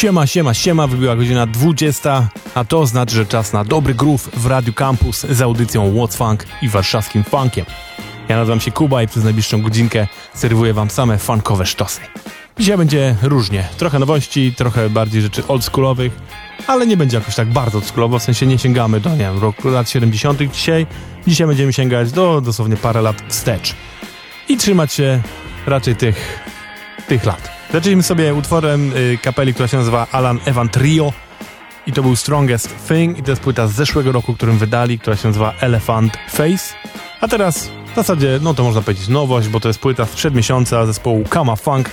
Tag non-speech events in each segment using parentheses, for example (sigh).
Siema, siema, siema, wybiła godzina 20, a to znaczy, że czas na dobry groove w Radio Campus z audycją What's Funk i warszawskim funkiem. Ja nazywam się Kuba i przez najbliższą godzinkę serwuję wam same funkowe sztosy. Dzisiaj będzie różnie, trochę nowości, trochę bardziej rzeczy oldschoolowych, ale nie będzie jakoś tak bardzo oldschoolowo, w sensie nie sięgamy do, nie wiem, roku lat 70. dzisiaj. Dzisiaj będziemy sięgać do dosłownie parę lat wstecz. I trzymać się raczej tych, tych lat. Zacznijmy sobie utworem y, kapeli, która się nazywa Alan Evan Trio i to był Strongest Thing i to jest płyta z zeszłego roku, którym wydali, która się nazywa Elephant Face. A teraz w zasadzie, no to można powiedzieć nowość, bo to jest płyta sprzed miesiąca zespołu Kama Funk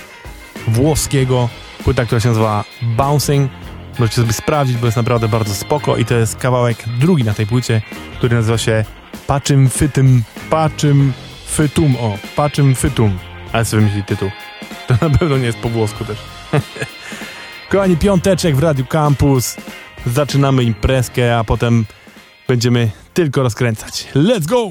włoskiego. Płyta, która się nazywa Bouncing. Możecie sobie sprawdzić, bo jest naprawdę bardzo spoko i to jest kawałek drugi na tej płycie, który nazywa się Paczym Fytym, Paczym Fytum, o, Paczym Fytum. Ale sobie myśli tytuł. To na pewno nie jest po włosku też. (laughs) Kochani, piąteczek w Radio Campus. Zaczynamy imprezkę, a potem będziemy tylko rozkręcać. Let's go!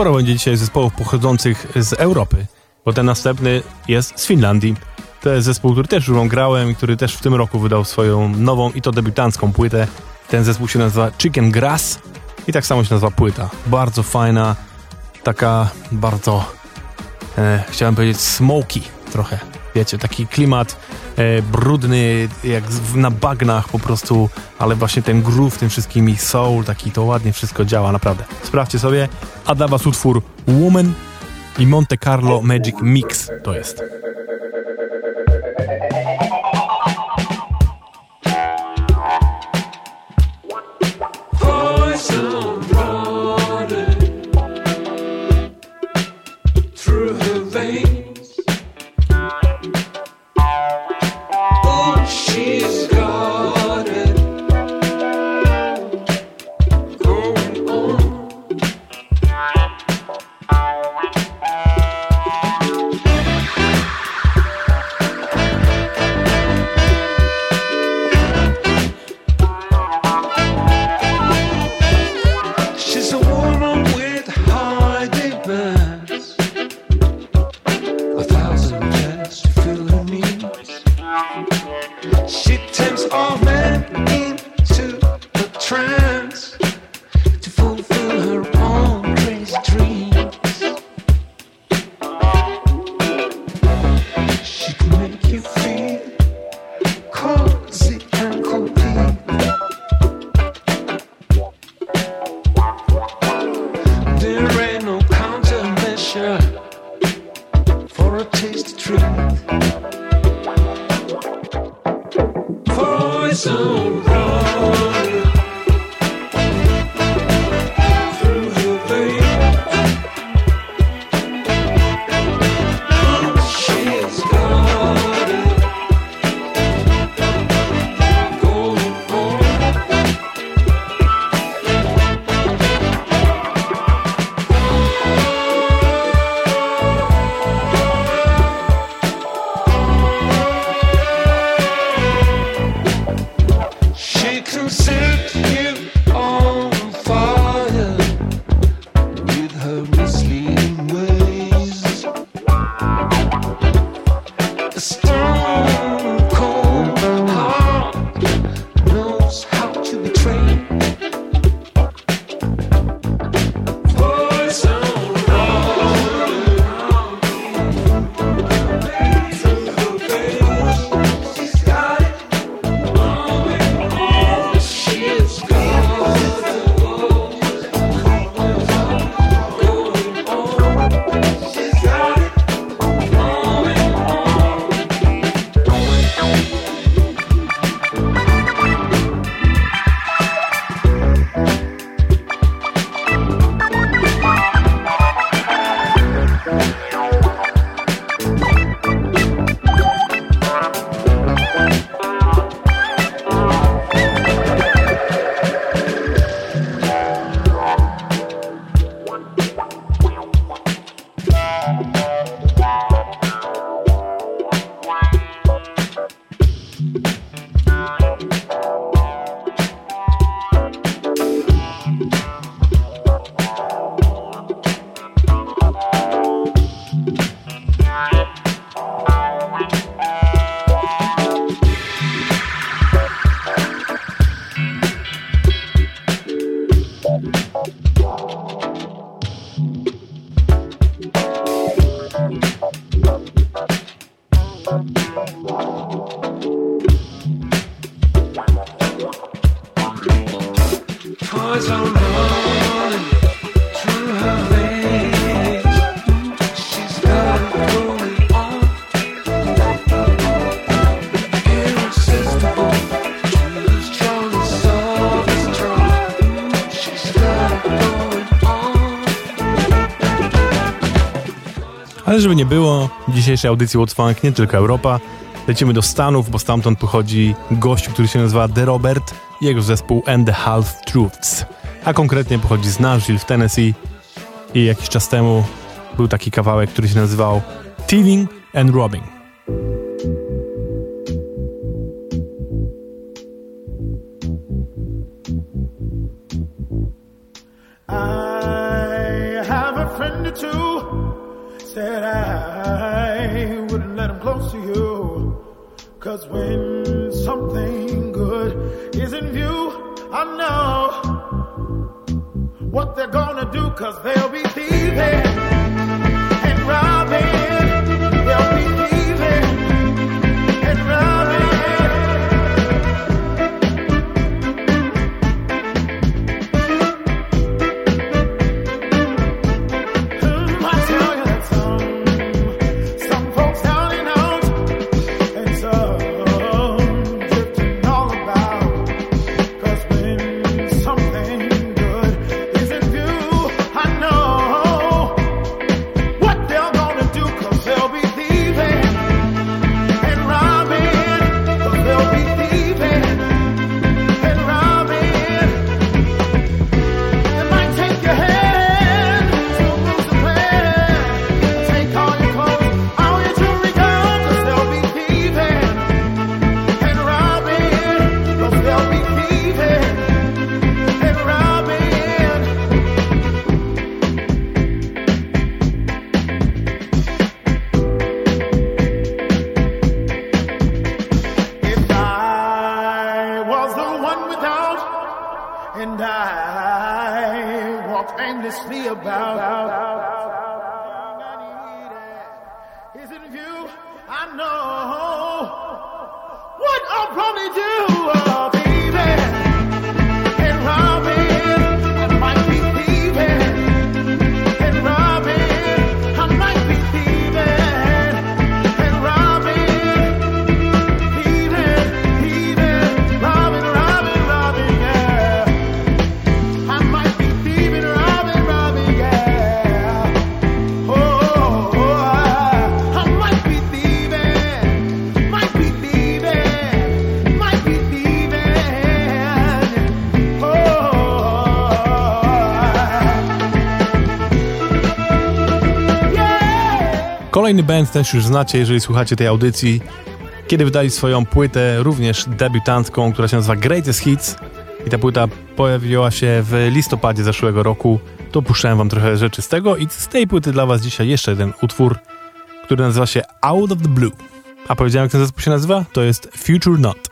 Sporo będzie dzisiaj zespołów pochodzących z Europy, bo ten następny jest z Finlandii. To jest zespół, który też już grałem i który też w tym roku wydał swoją nową i to debiutancką płytę. Ten zespół się nazywa Chicken Grass i tak samo się nazywa płyta. Bardzo fajna, taka bardzo, e, chciałem powiedzieć, smoky trochę. Wiecie, taki klimat e, brudny, jak na bagnach po prostu, ale właśnie ten groove tym wszystkim i soul, taki to ładnie wszystko działa, naprawdę. Sprawdźcie sobie, a dla was utwór Woman i Monte Carlo Magic Mix to jest. She tempts all Żeby nie było, w dzisiejszej audycji What's Funk nie tylko Europa. Lecimy do Stanów, bo stamtąd pochodzi gość, który się nazywa The Robert jego zespół And the Half Truths. A konkretnie pochodzi z Nashville w Tennessee i jakiś czas temu był taki kawałek, który się nazywał Thieving and Robbing. Something good is in view, I know what they're gonna do, cause they'll be thieving Kolejny band też już znacie, jeżeli słuchacie tej audycji. Kiedy wydali swoją płytę, również debiutancką, która się nazywa Greatest Hits. I ta płyta pojawiła się w listopadzie zeszłego roku. To puszczałem wam trochę rzeczy z tego i z tej płyty dla was dzisiaj jeszcze jeden utwór, który nazywa się Out of the Blue. A powiedziałem jak ten zespół się nazywa? To jest Future Not.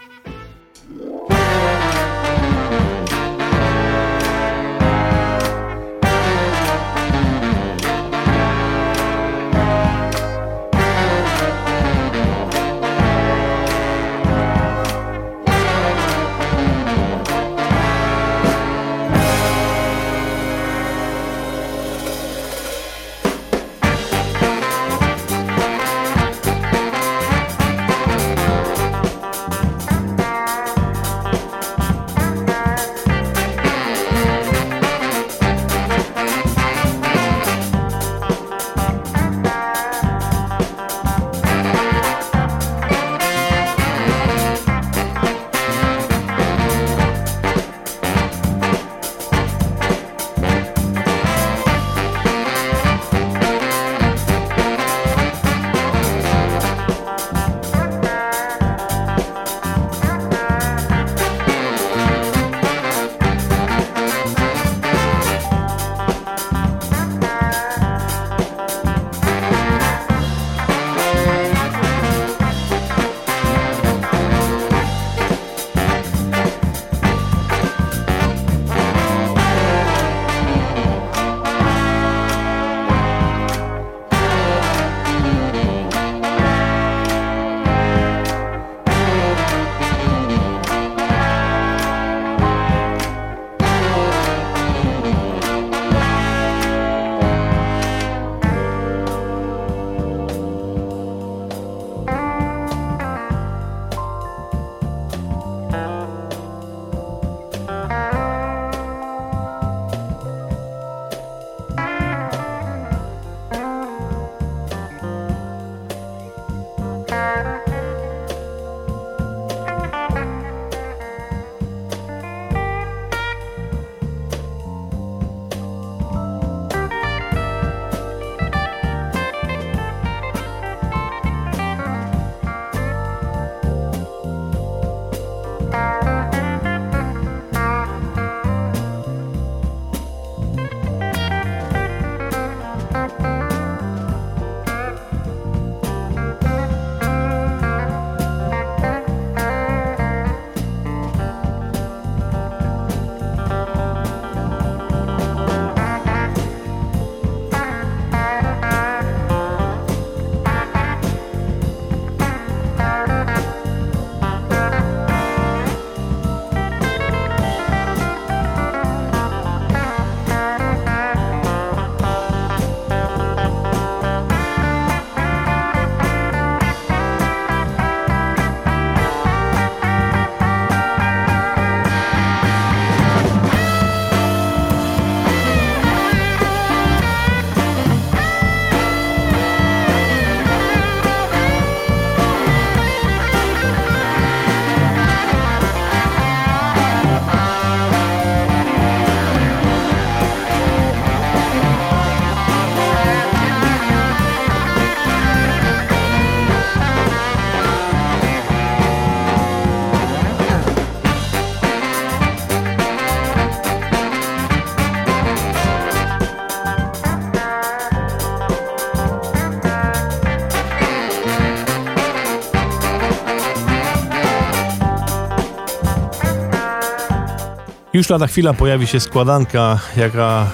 Już lada chwila pojawi się składanka, jaka,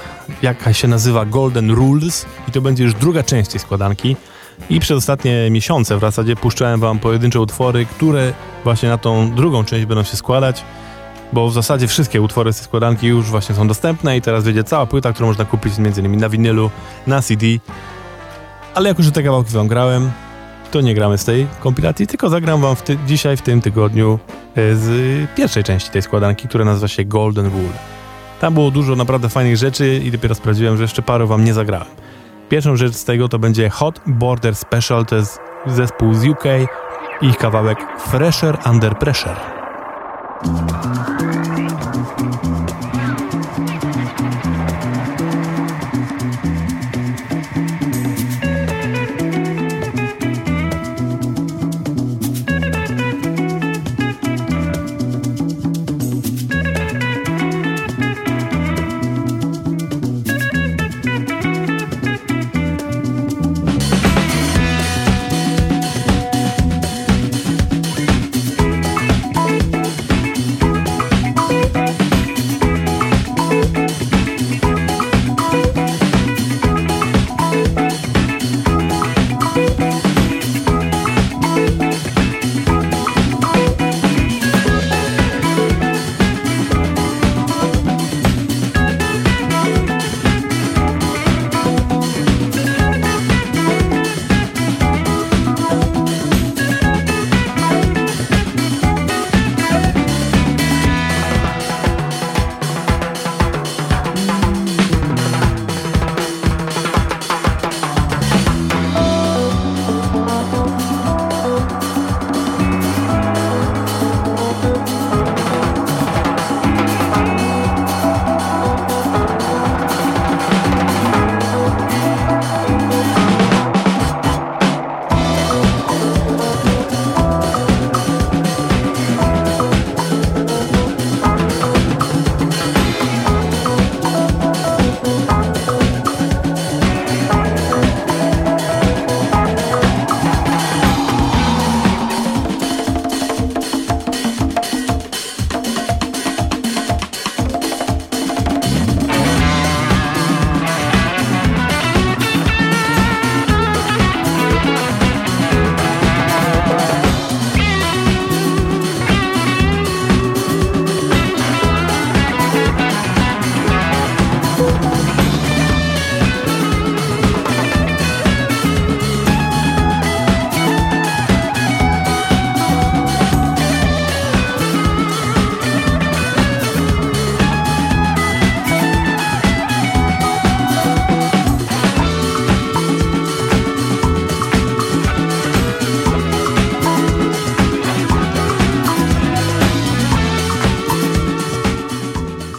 jaka się nazywa Golden Rules i to będzie już druga część tej składanki. I przez ostatnie miesiące w zasadzie puszczałem wam pojedyncze utwory, które właśnie na tą drugą część będą się składać, bo w zasadzie wszystkie utwory z tej składanki już właśnie są dostępne i teraz wyjdzie cała płyta, którą można kupić m.in. na winylu, na CD. Ale jako, że te kawałki wam grałem, to nie gramy z tej kompilacji, tylko zagram wam w ty dzisiaj, w tym tygodniu e, z pierwszej części tej składanki, która nazywa się Golden Rule. Tam było dużo naprawdę fajnych rzeczy i dopiero sprawdziłem, że jeszcze paru wam nie zagrałem. Pierwszą rzecz z tego to będzie Hot Border Special, to jest zespół z UK i kawałek Fresher Under Pressure.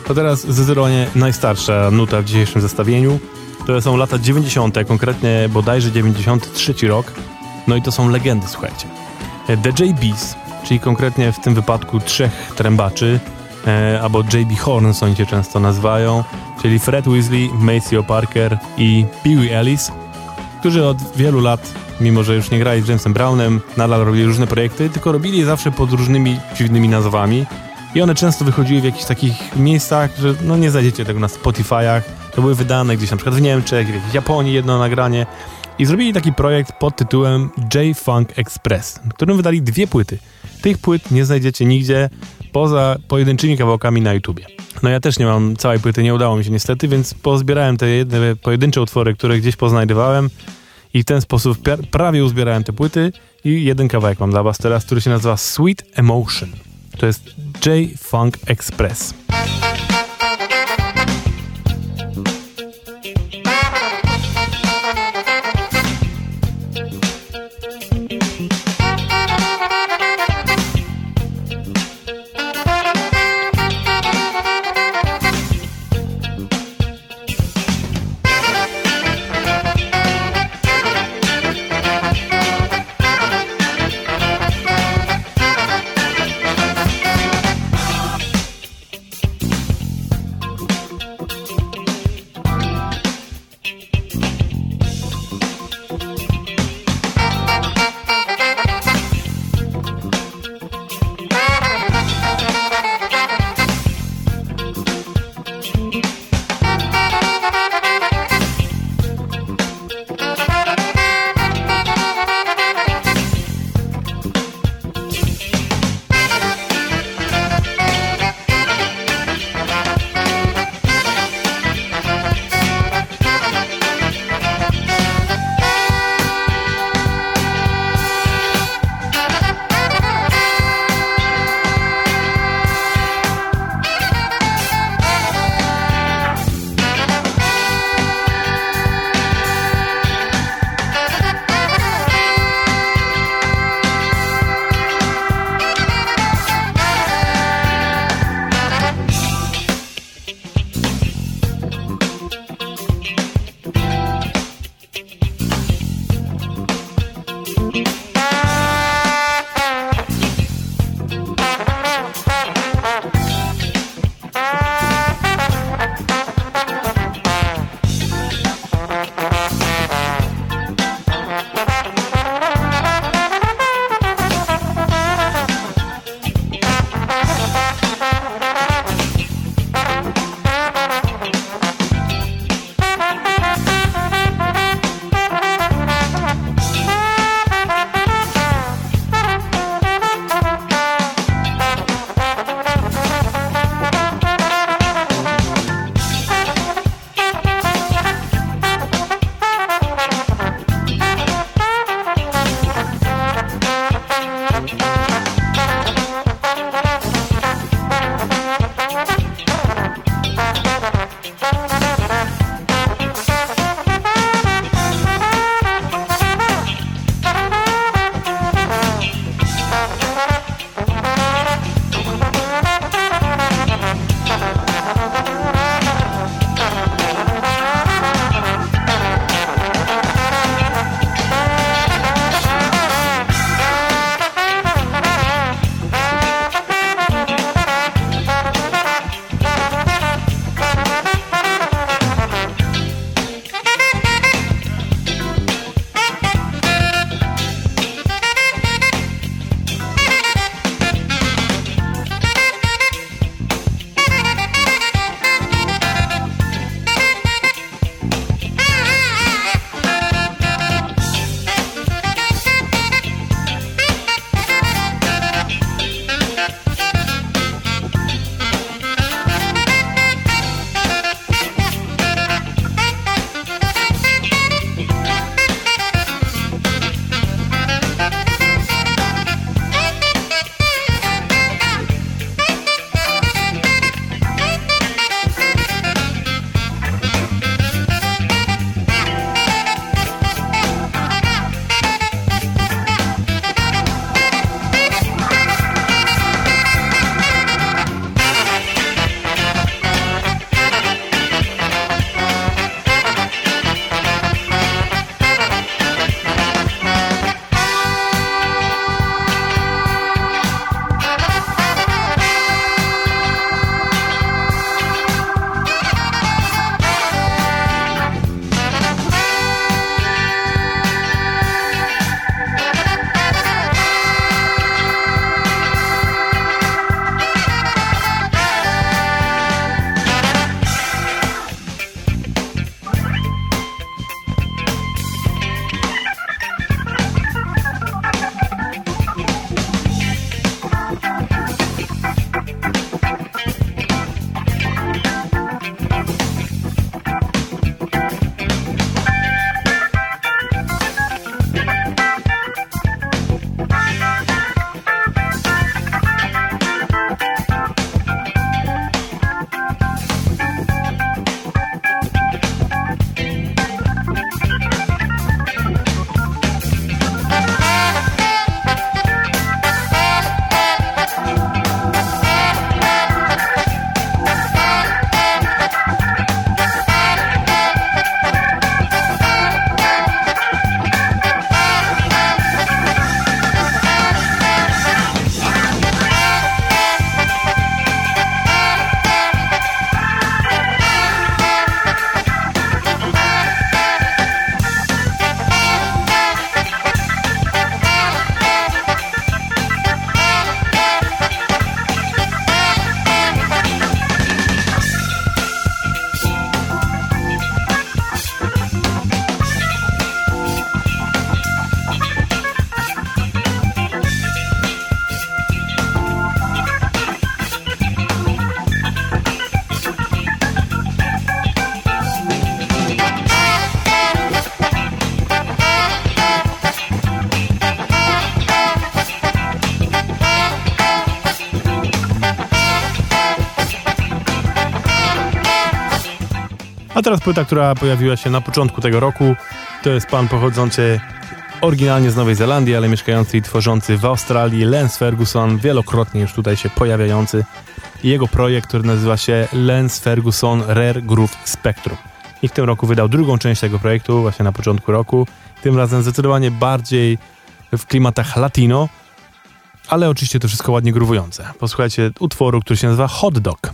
To teraz zdecydowanie najstarsza nuta w dzisiejszym zestawieniu. To są lata 90., konkretnie bodajże 93 rok. No i to są legendy, słuchajcie. The JBs, czyli konkretnie w tym wypadku trzech trębaczy, e, albo JB Horns oni cię często nazywają, czyli Fred Weasley, Maceo Parker i Pee Ellis, którzy od wielu lat, mimo że już nie grali z Jamesem Brownem, nadal robili różne projekty, tylko robili je zawsze pod różnymi dziwnymi nazwami. I one często wychodziły w jakichś takich miejscach, że no nie znajdziecie tego na Spotify'ach. To były wydane gdzieś na przykład w Niemczech, w Japonii jedno nagranie. I zrobili taki projekt pod tytułem J-Funk Express, w którym wydali dwie płyty. Tych płyt nie znajdziecie nigdzie poza pojedynczymi kawałkami na YouTubie. No ja też nie mam całej płyty, nie udało mi się niestety, więc pozbierałem te jedne pojedyncze utwory, które gdzieś poznajdowałem i w ten sposób prawie uzbierałem te płyty i jeden kawałek mam dla was teraz, który się nazywa Sweet Emotion. To jest J-Funk Express. Teraz płyta, która pojawiła się na początku tego roku, to jest pan pochodzący oryginalnie z Nowej Zelandii, ale mieszkający i tworzący w Australii, Lance Ferguson, wielokrotnie już tutaj się pojawiający. Jego projekt, który nazywa się Lance Ferguson Rare Groove Spectrum. I w tym roku wydał drugą część tego projektu, właśnie na początku roku. Tym razem zdecydowanie bardziej w klimatach latino, ale oczywiście to wszystko ładnie gruwujące. Posłuchajcie utworu, który się nazywa Hot Dog.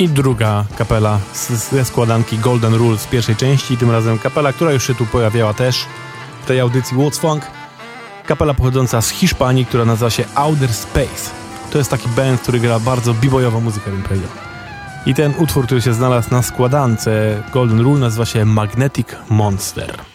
I druga kapela ze składanki Golden Rule z pierwszej części, tym razem kapela, która już się tu pojawiała też w tej audycji What's Funk. Kapela pochodząca z Hiszpanii, która nazywa się Outer Space. To jest taki band, który gra bardzo b-boyową muzykę, bym powiedział. I ten utwór, który się znalazł na składance Golden Rule nazywa się Magnetic Monster.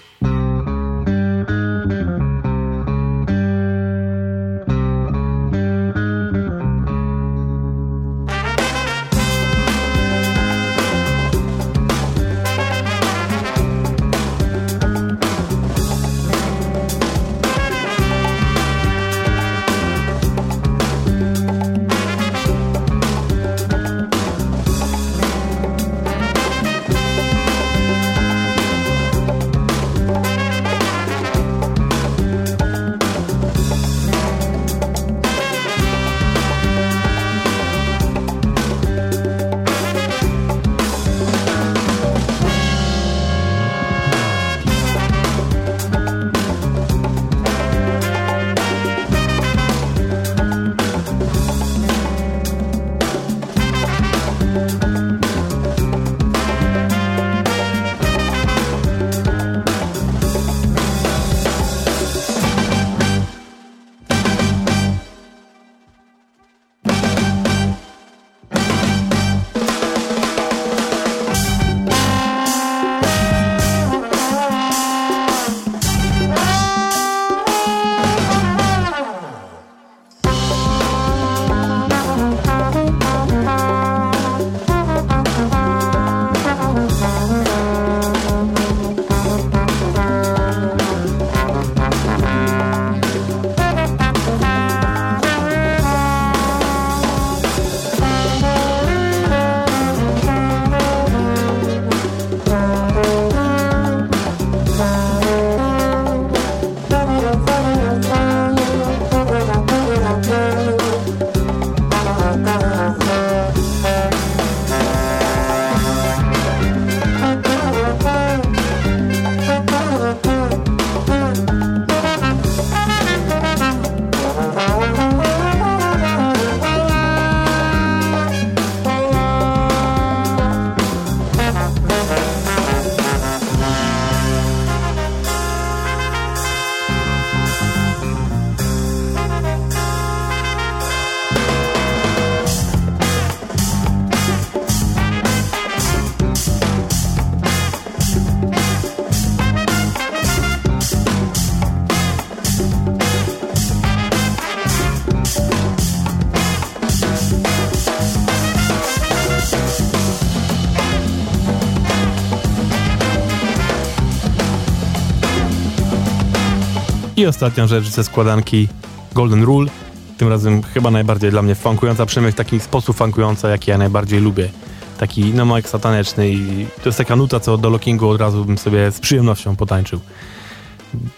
I ostatnia rzecz ze składanki Golden Rule, tym razem chyba najbardziej dla mnie funkująca, przynajmniej w taki sposób funkująca, jaki ja najbardziej lubię. Taki no jak sataneczny i to jest taka nuta, co do lockingu od razu bym sobie z przyjemnością potańczył.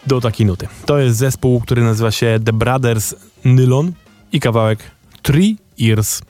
Do takiej nuty. To jest zespół, który nazywa się The Brothers Nylon i kawałek Three Years.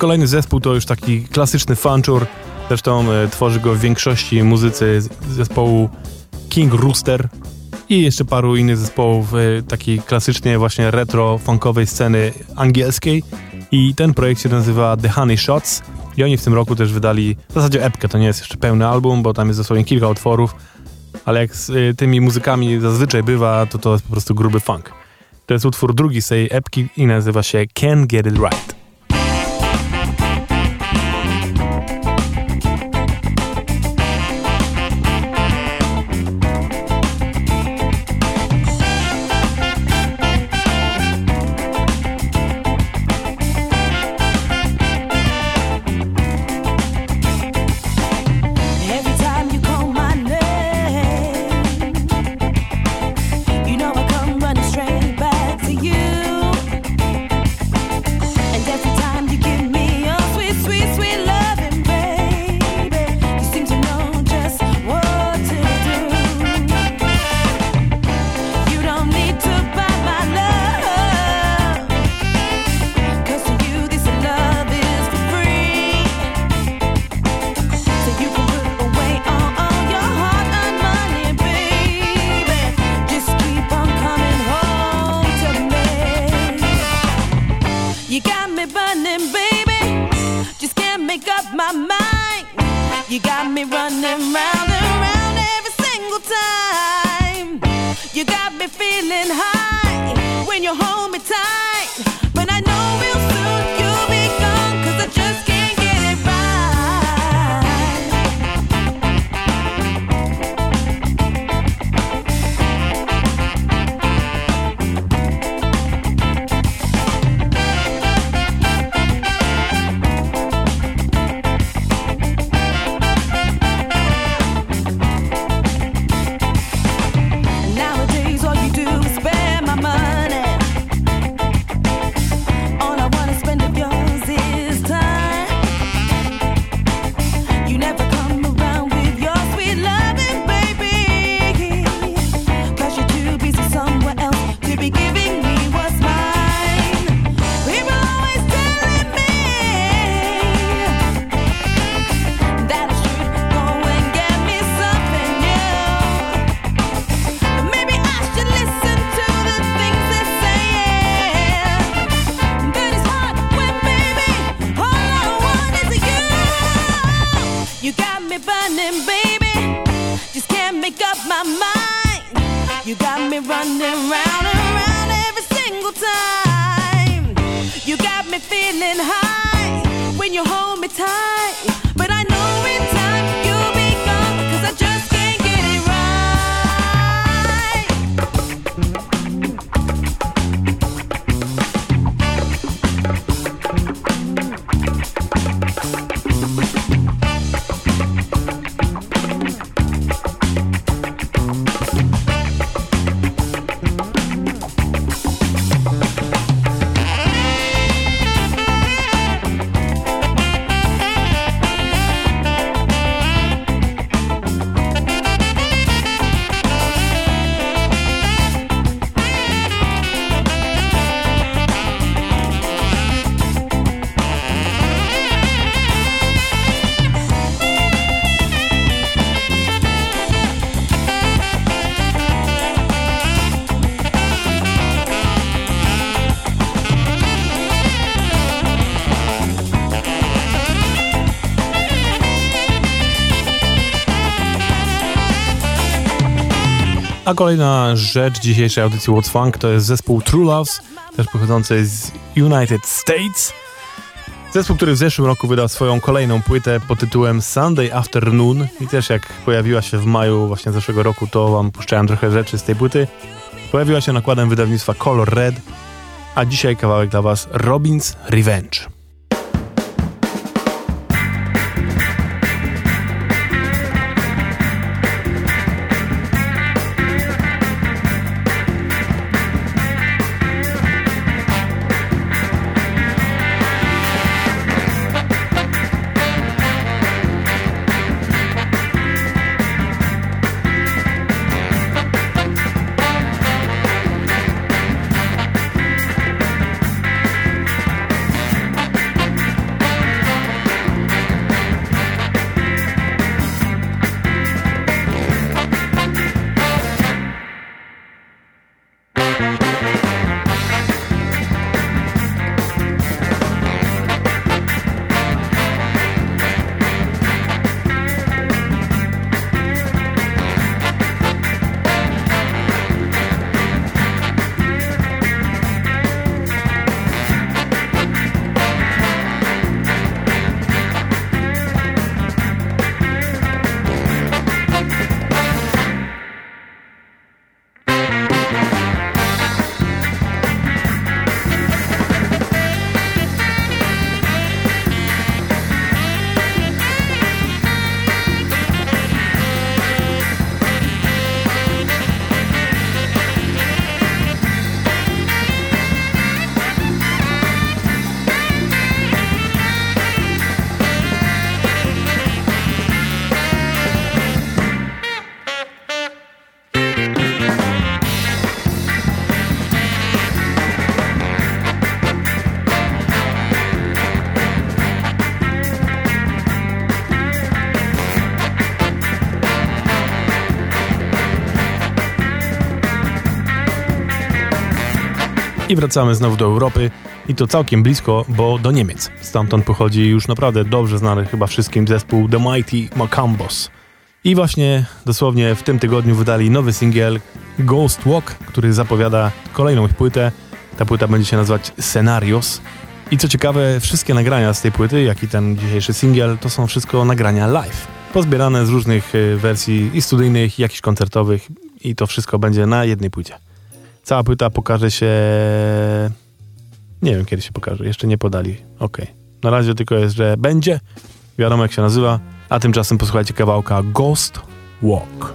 Kolejny zespół to już taki klasyczny funchur. Zresztą e, tworzy go w większości muzycy zespołu King Rooster i jeszcze paru innych zespołów e, takiej klasycznie właśnie retro-funkowej sceny angielskiej. I ten projekt się nazywa The Honey Shots i oni w tym roku też wydali w zasadzie epkę, to nie jest jeszcze pełny album, bo tam jest dosłownie kilka utworów, ale jak z y, tymi muzykami zazwyczaj bywa, to to jest po prostu gruby funk. To jest utwór drugi z tej epki i nazywa się Can Get It Right. A kolejna rzecz dzisiejszej audycji What's Funk to jest zespół True Loves, też pochodzący z United States. Zespół, który w zeszłym roku wydał swoją kolejną płytę pod tytułem Sunday Afternoon i też jak pojawiła się w maju właśnie zeszłego roku, to wam puszczałem trochę rzeczy z tej płyty. Pojawiła się nakładem wydawnictwa Color Red, a dzisiaj kawałek dla was Robin's Revenge. Wracamy znowu do Europy i to całkiem blisko, bo do Niemiec. Stamtąd pochodzi już naprawdę dobrze znany chyba wszystkim zespół The Mighty Macambos. I właśnie dosłownie w tym tygodniu wydali nowy singiel Ghost Walk, który zapowiada kolejną ich płytę. Ta płyta będzie się nazywać Scenarios. I co ciekawe, wszystkie nagrania z tej płyty, jak i ten dzisiejszy singiel, to są wszystko nagrania live. Pozbierane z różnych y, wersji i studyjnych, i jakichś koncertowych i to wszystko będzie na jednej płycie. Cała płyta pokaże się... Nie wiem, kiedy się pokaże. Jeszcze nie podali. Okej. Na razie tylko jest, że będzie. Wiadomo, jak się nazywa. A tymczasem posłuchajcie kawałka Ghost Walk.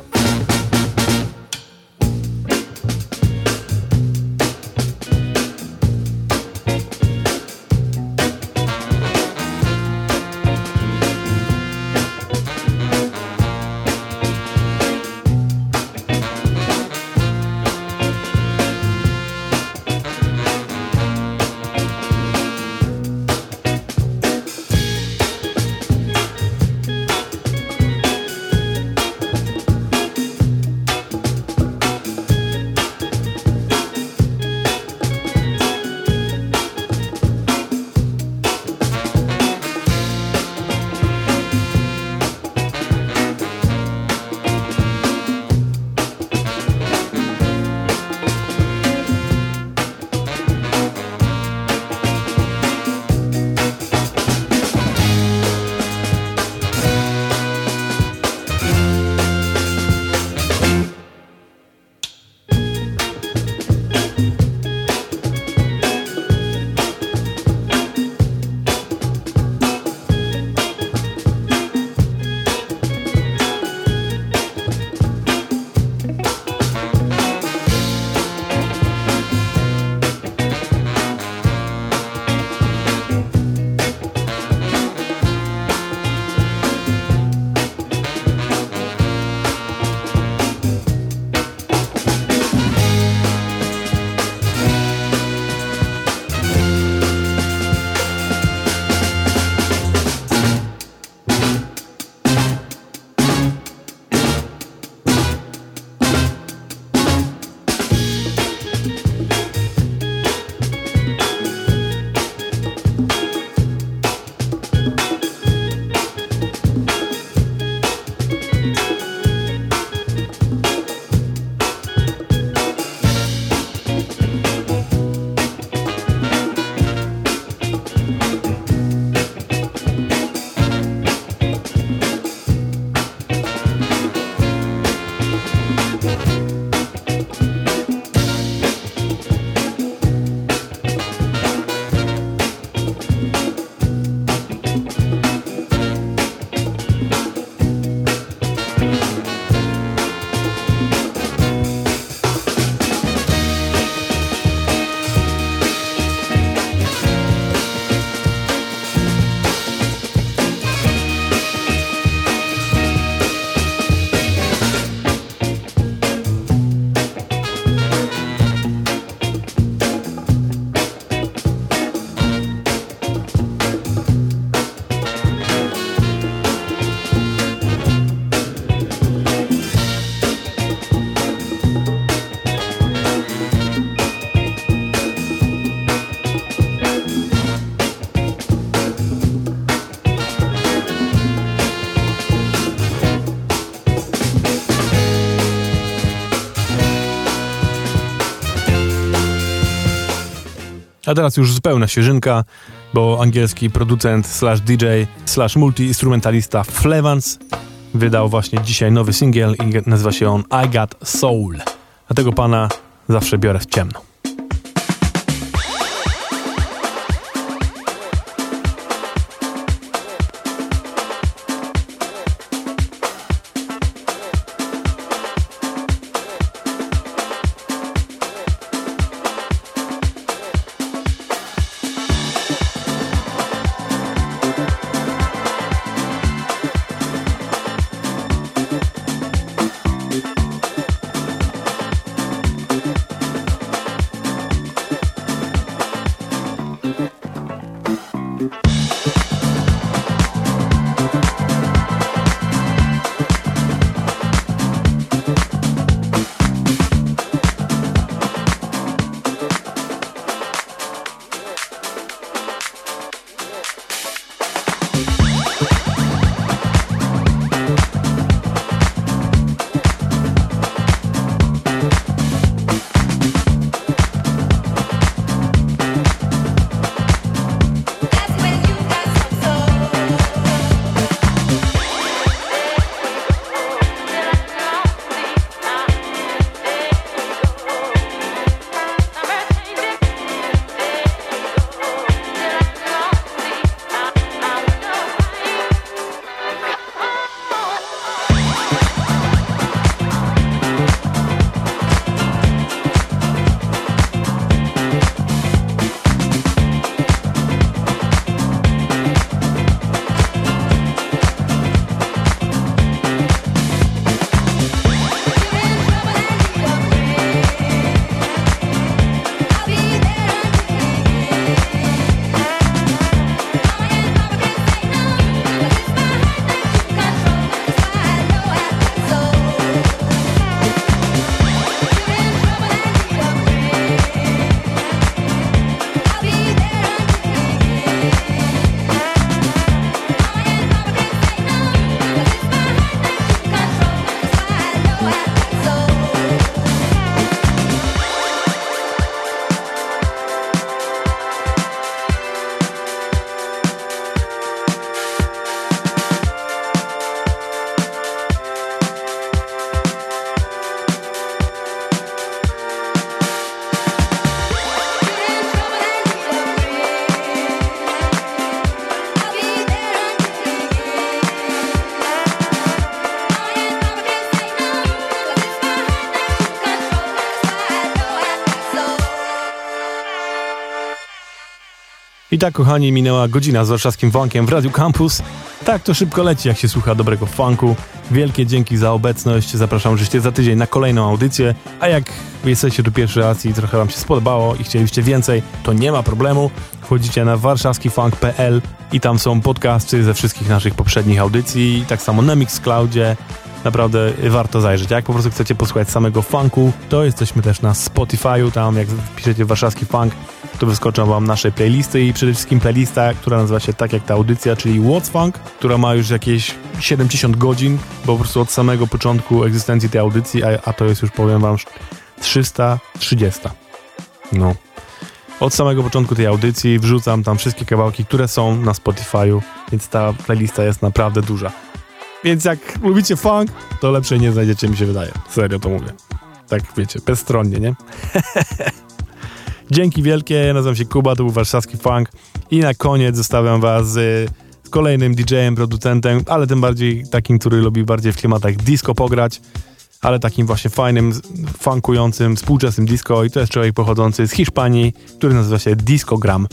A teraz już zupełna świeżynka, bo angielski producent slash DJ slash multi-instrumentalista Flevans wydał właśnie dzisiaj nowy singiel i nazywa się on I Got Soul. A tego pana zawsze biorę w ciemno. I tak, kochani, minęła godzina z warszawskim funkiem w Radiu Campus. Tak to szybko leci, jak się słucha dobrego funku. Wielkie dzięki za obecność. Zapraszam żeście za tydzień na kolejną audycję. A jak jesteście tu pierwszy raz i trochę wam się spodobało i chcieliście więcej, to nie ma problemu. Wchodzicie na warszawskifunk.pl i tam są podcasty ze wszystkich naszych poprzednich audycji. Tak samo na Mixcloudzie. Naprawdę warto zajrzeć. Jak po prostu chcecie posłuchać samego funku, to jesteśmy też na Spotify'u. Tam jak piszecie warszawski funk, to wyskoczą wam nasze playlisty i przede wszystkim playlista, która nazywa się tak jak ta audycja, czyli What's Funk, która ma już jakieś 70 godzin, bo po prostu od samego początku egzystencji tej audycji, a, a to jest już powiem wam 330. No. Od samego początku tej audycji wrzucam tam wszystkie kawałki, które są na Spotify'u, więc ta playlista jest naprawdę duża. Więc jak lubicie funk, to lepszej nie znajdziecie, mi się wydaje. Serio to mówię. Tak wiecie, bezstronnie, nie? (laughs) Dzięki wielkie, nazywam się Kuba, to był warszawski funk i na koniec zostawiam was z kolejnym DJ-em, producentem, ale tym bardziej takim, który lubi bardziej w klimatach disco pograć, ale takim właśnie fajnym, funkującym, współczesnym disco i to jest człowiek pochodzący z Hiszpanii, który nazywa się Discogram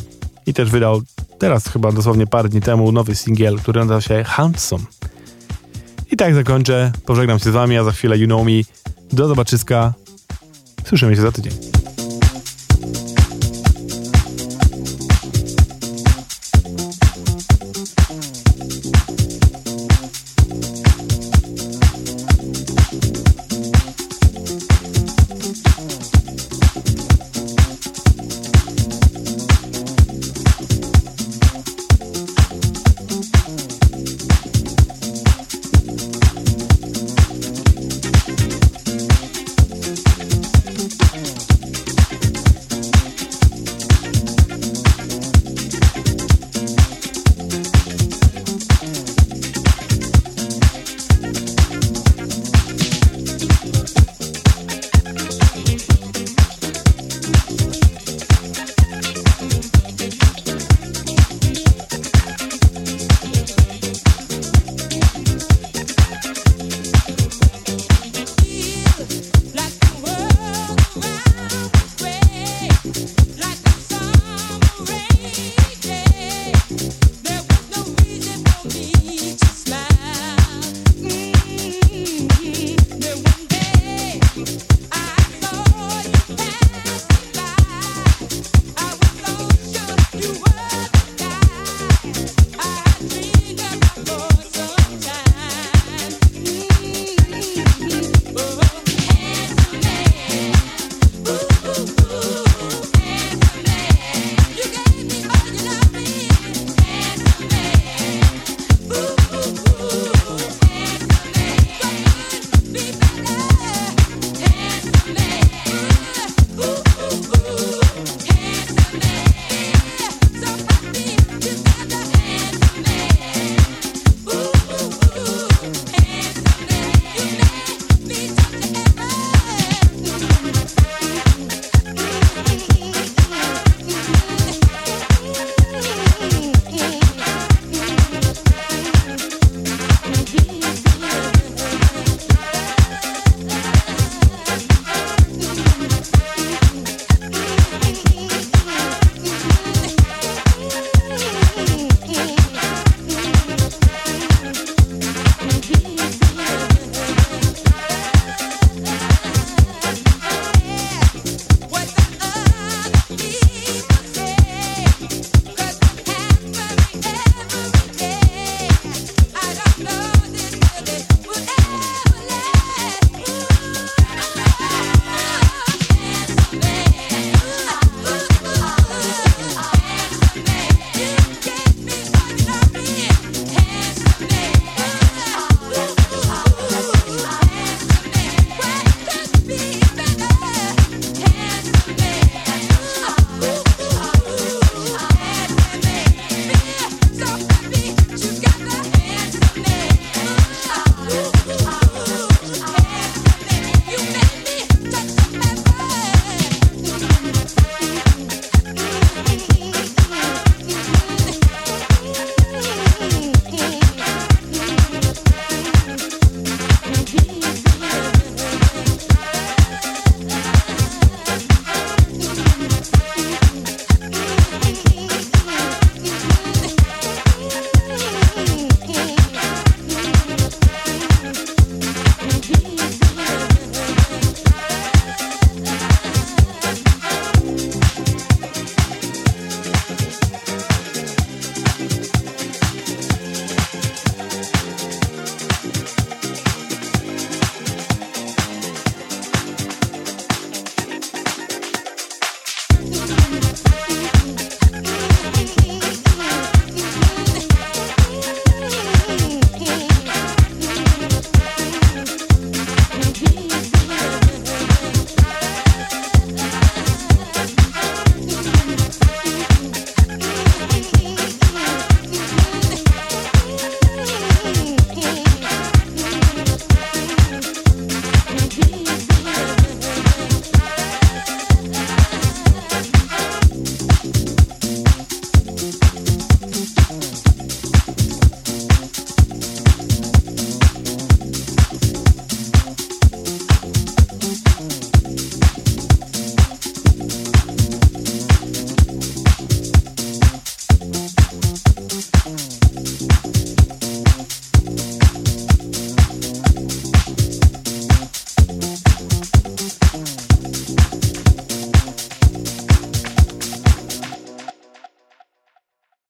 i też wydał teraz chyba dosłownie parę dni temu nowy singiel, który nazywa się Handsome. I tak zakończę, pożegnam się z wami, a za chwilę You Know Me. Do zobaczyska. Słyszymy się za tydzień.